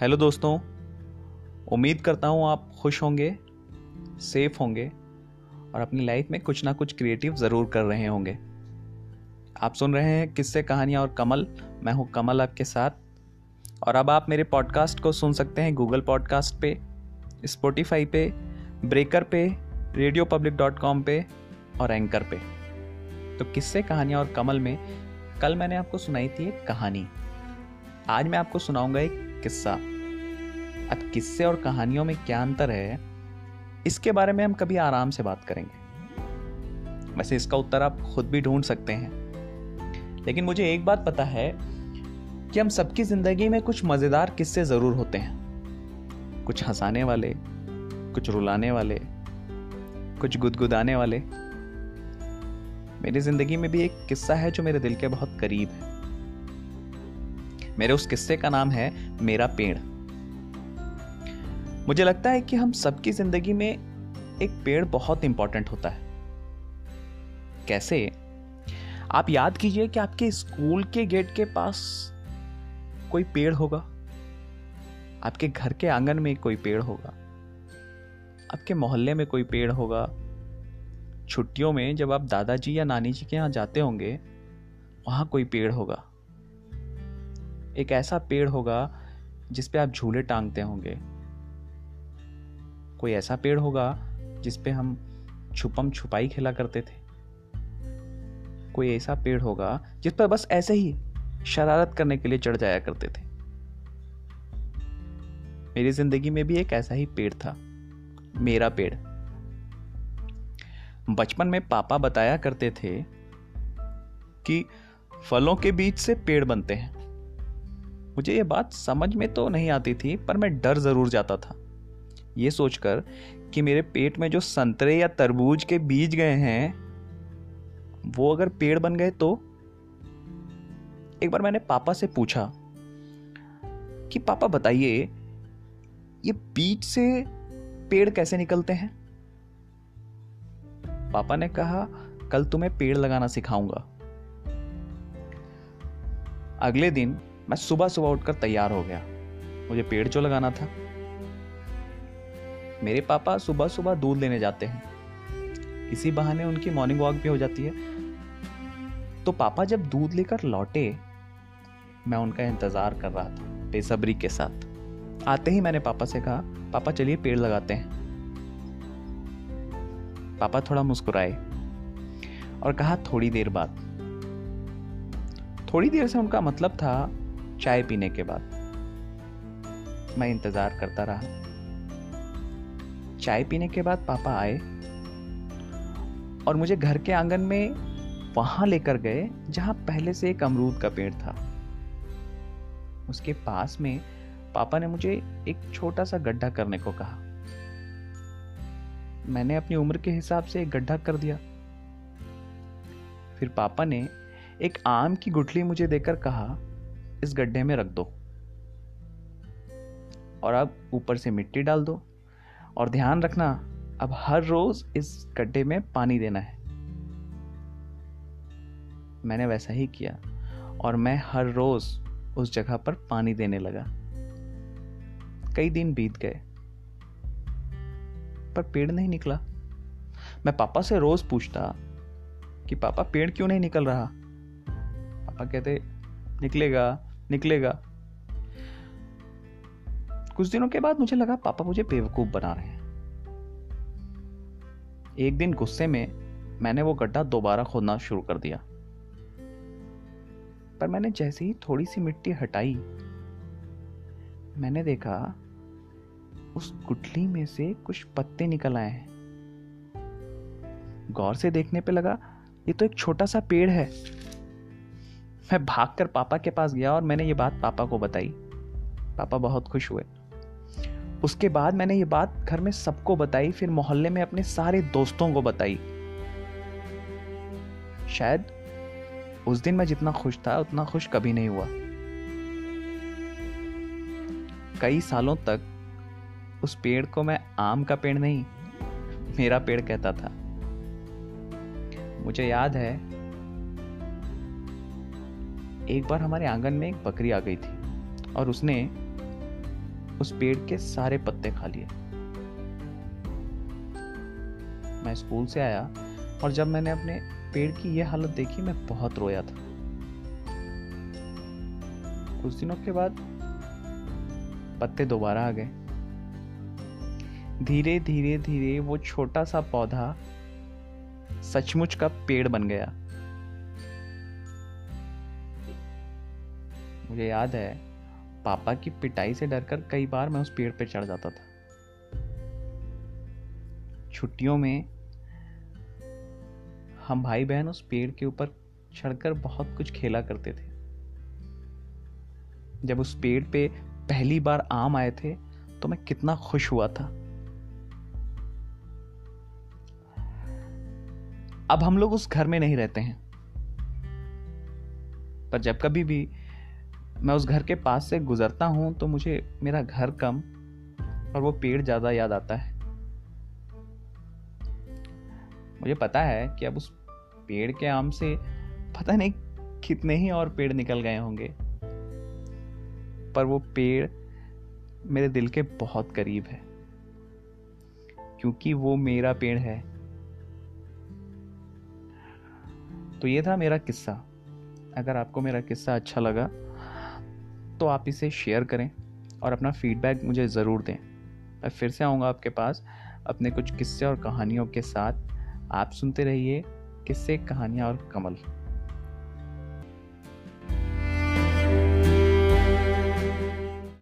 Hello दोस्तों, उम्मीद करता हूँ आप खुश होंगे सेफ़ होंगे और अपनी लाइफ में कुछ ना कुछ क्रिएटिव ज़रूर कर रहे होंगे। आप सुन रहे हैं किस्से, कहानियाँ और कमल। मैं हूँ कमल आपके साथ। और अब आप मेरे पॉडकास्ट को सुन सकते हैं गूगल पॉडकास्ट पे स्पोटिफाई पे ब्रेकर पे रेडियो पब्लिक डॉट कॉम पे और एंकर पे। तो किस्से, कहानियाँ और कमल में कल मैंने आपको सुनाई थी एक कहानी। आज मैं आपको सुनाऊँगा एक किस्सा। अब किस्से और कहानियों में क्या अंतर है, इसके बारे में हम कभी आराम से बात करेंगे। वैसे इसका उत्तर आप खुद भी ढूंढ सकते हैं। लेकिन मुझे एक बात पता है कि हम सबकी ज़िंदगी में कुछ मज़ेदार किस्से ज़रूर होते हैं। कुछ हंसाने वाले, कुछ रुलाने वाले, कुछ गुदगुदाने वाले। मेरी ज़िंदगी में भी एक किस्सा है जो मेरे दिल के बहुत करीब है। मेरे उस किस्से का नाम है मेरा पेड़। मुझे लगता है कि हम सबकी ज़िंदगी में एक पेड़ बहुत इंपॉर्टेंट होता है। कैसे? आप याद कीजिए कि आपके स्कूल के गेट के पास कोई पेड़ होगा। आपके घर के आँगन में कोई पेड़ होगा। आपके मोहल्ले में कोई पेड़ होगा। छुट्टियों में जब आप दादाजी या नानी जी के यहाँ जाते होंगे, वहाँ कोई पेड़ होगा। एक ऐसा पेड़ होगा जिस पे आप झूले टांगते होंगे। कोई ऐसा पेड़ होगा जिस पे हम छुपम छुपाई खेला करते थे। कोई ऐसा पेड़ होगा जिस पर बस ऐसे ही शरारत करने के लिए चढ़ जाया करते थे। मेरी ज़िंदगी में भी एक ऐसा ही पेड़ था। मेरा पेड़। बचपन में पापा बताया करते थे कि फलों के बीच से पेड़ बनते हैं। मुझे ये बात समझ में तो नहीं आती थी, पर मैं डर ज़रूर जाता था। ये सोचकर कि मेरे पेट में जो संतरे या तरबूज के बीज गए हैं, वो अगर पेड़ बन गए तो? एक बार मैंने पापा से पूछा कि, पापा, बताइए, ये बीज से पेड़ कैसे निकलते हैं? पापा ने कहा, कल तुम्हें पेड़ लगाना सिखाऊँगा। अगले दिन मैं सुबह सुबह उठकर तैयार हो गया। मुझे पेड़ जो लगाना था। मेरे पापा सुबह सुबह दूध लेने जाते हैं। इसी बहाने उनकी मॉर्निंग वॉक भी हो जाती है। तो पापा जब दूध लेकर लौटे, मैं उनका इंतज़ार कर रहा था, बेसब्री के साथ। आते ही मैंने पापा से कहा, पापा, चलिए पेड़ लगाते हैं। पापा थोड़ा मुस्कुराए और कहा, थोड़ी देर बाद। थोड़ी देर से उनका मतलब था चाय पीने के बाद मैं इंतज़ार करता रहा। चाय पीने के बाद पापा आए और मुझे घर के आँगन में वहाँ लेकर गए, जहाँ पहले से एक अमरूद का पेड़ था। उसके पास में पापा ने मुझे एक छोटा सा गड्ढा करने को कहा। मैंने अपनी उम्र के हिसाब से एक गड्ढा कर दिया। फिर पापा ने एक आम की गुठली मुझे देकर कहा इस गड्ढे में रख दो। और अब ऊपर से मिट्टी डाल दो। और ध्यान रखना, अब हर रोज इस गड्ढे में पानी देना है। मैंने वैसा ही किया, और मैं हर रोज उस जगह पर पानी देने लगा। कई दिन बीत गए, पर पेड़ नहीं निकला। मैं पापा से रोज पूछता कि, पापा, पेड़ क्यों नहीं निकल रहा? पापा कहते, निकलेगा निकलेगा। कुछ दिनों के बाद मुझे लगा पापा मुझे बेवकूफ़ बना रहे हैं। एक दिन गुस्से में मैंने वो गड्ढा दोबारा खोदना शुरू कर दिया। पर मैंने जैसे ही थोड़ी सी मिट्टी हटाई, मैंने देखा उस गुठली में से कुछ पत्ते निकल आए हैं। गौर से देखने पे लगा, ये तो एक छोटा सा पेड़ है। मैं भागकर पापा के पास गया और मैंने ये बात पापा को बताई। पापा बहुत खुश हुए। उसके बाद मैंने ये बात घर में सबको बताई, फिर मोहल्ले में अपने सारे दोस्तों को बताई। शायद उस दिन मैं जितना खुश था, उतना खुश कभी नहीं हुआ। कई सालों तक उस पेड़ को मैं आम का पेड़ नहीं, मेरा पेड़ कहता था। मुझे याद है एक बार हमारे आँगन में एक बकरी आ गई थी और उसने उस पेड़ के सारे पत्ते खा लिए। मैं स्कूल से आया और जब मैंने अपने पेड़ की यह हालत देखी, मैं बहुत रोया था। कुछ दिनों के बाद पत्ते दोबारा आ गए। धीरे धीरे धीरे वो छोटा सा पौधा सचमुच का पेड़ बन गया। मुझे याद है, पापा की पिटाई से डरकर कई बार मैं उस पेड़ पे चढ़ जाता था। छुट्टियों में हम भाई बहन उस पेड़ के ऊपर चढ़कर बहुत कुछ खेला करते थे। जब उस पेड़ पे पहली बार आम आए थे तो मैं कितना खुश हुआ था। अब हम लोग उस घर में नहीं रहते हैं। पर जब कभी भी मैं उस घर के पास से गुजरता हूँ तो मुझे मेरा घर कम और वो पेड़ ज़्यादा याद आता है। मुझे पता है कि अब उस पेड़ के आम से पता नहीं कितने ही और पेड़ निकल गए होंगे, पर वो पेड़ मेरे दिल के बहुत करीब है, क्योंकि वो मेरा पेड़ है। तो ये था मेरा किस्सा। अगर आपको मेरा किस्सा अच्छा लगा तो आप इसे शेयर करें और अपना फीडबैक मुझे ज़रूर दें। मैं फिर से आऊँगा आपके पास अपने कुछ किस्से और कहानियों के साथ। आप सुनते रहिए किस्से, कहानियाँ और कमल।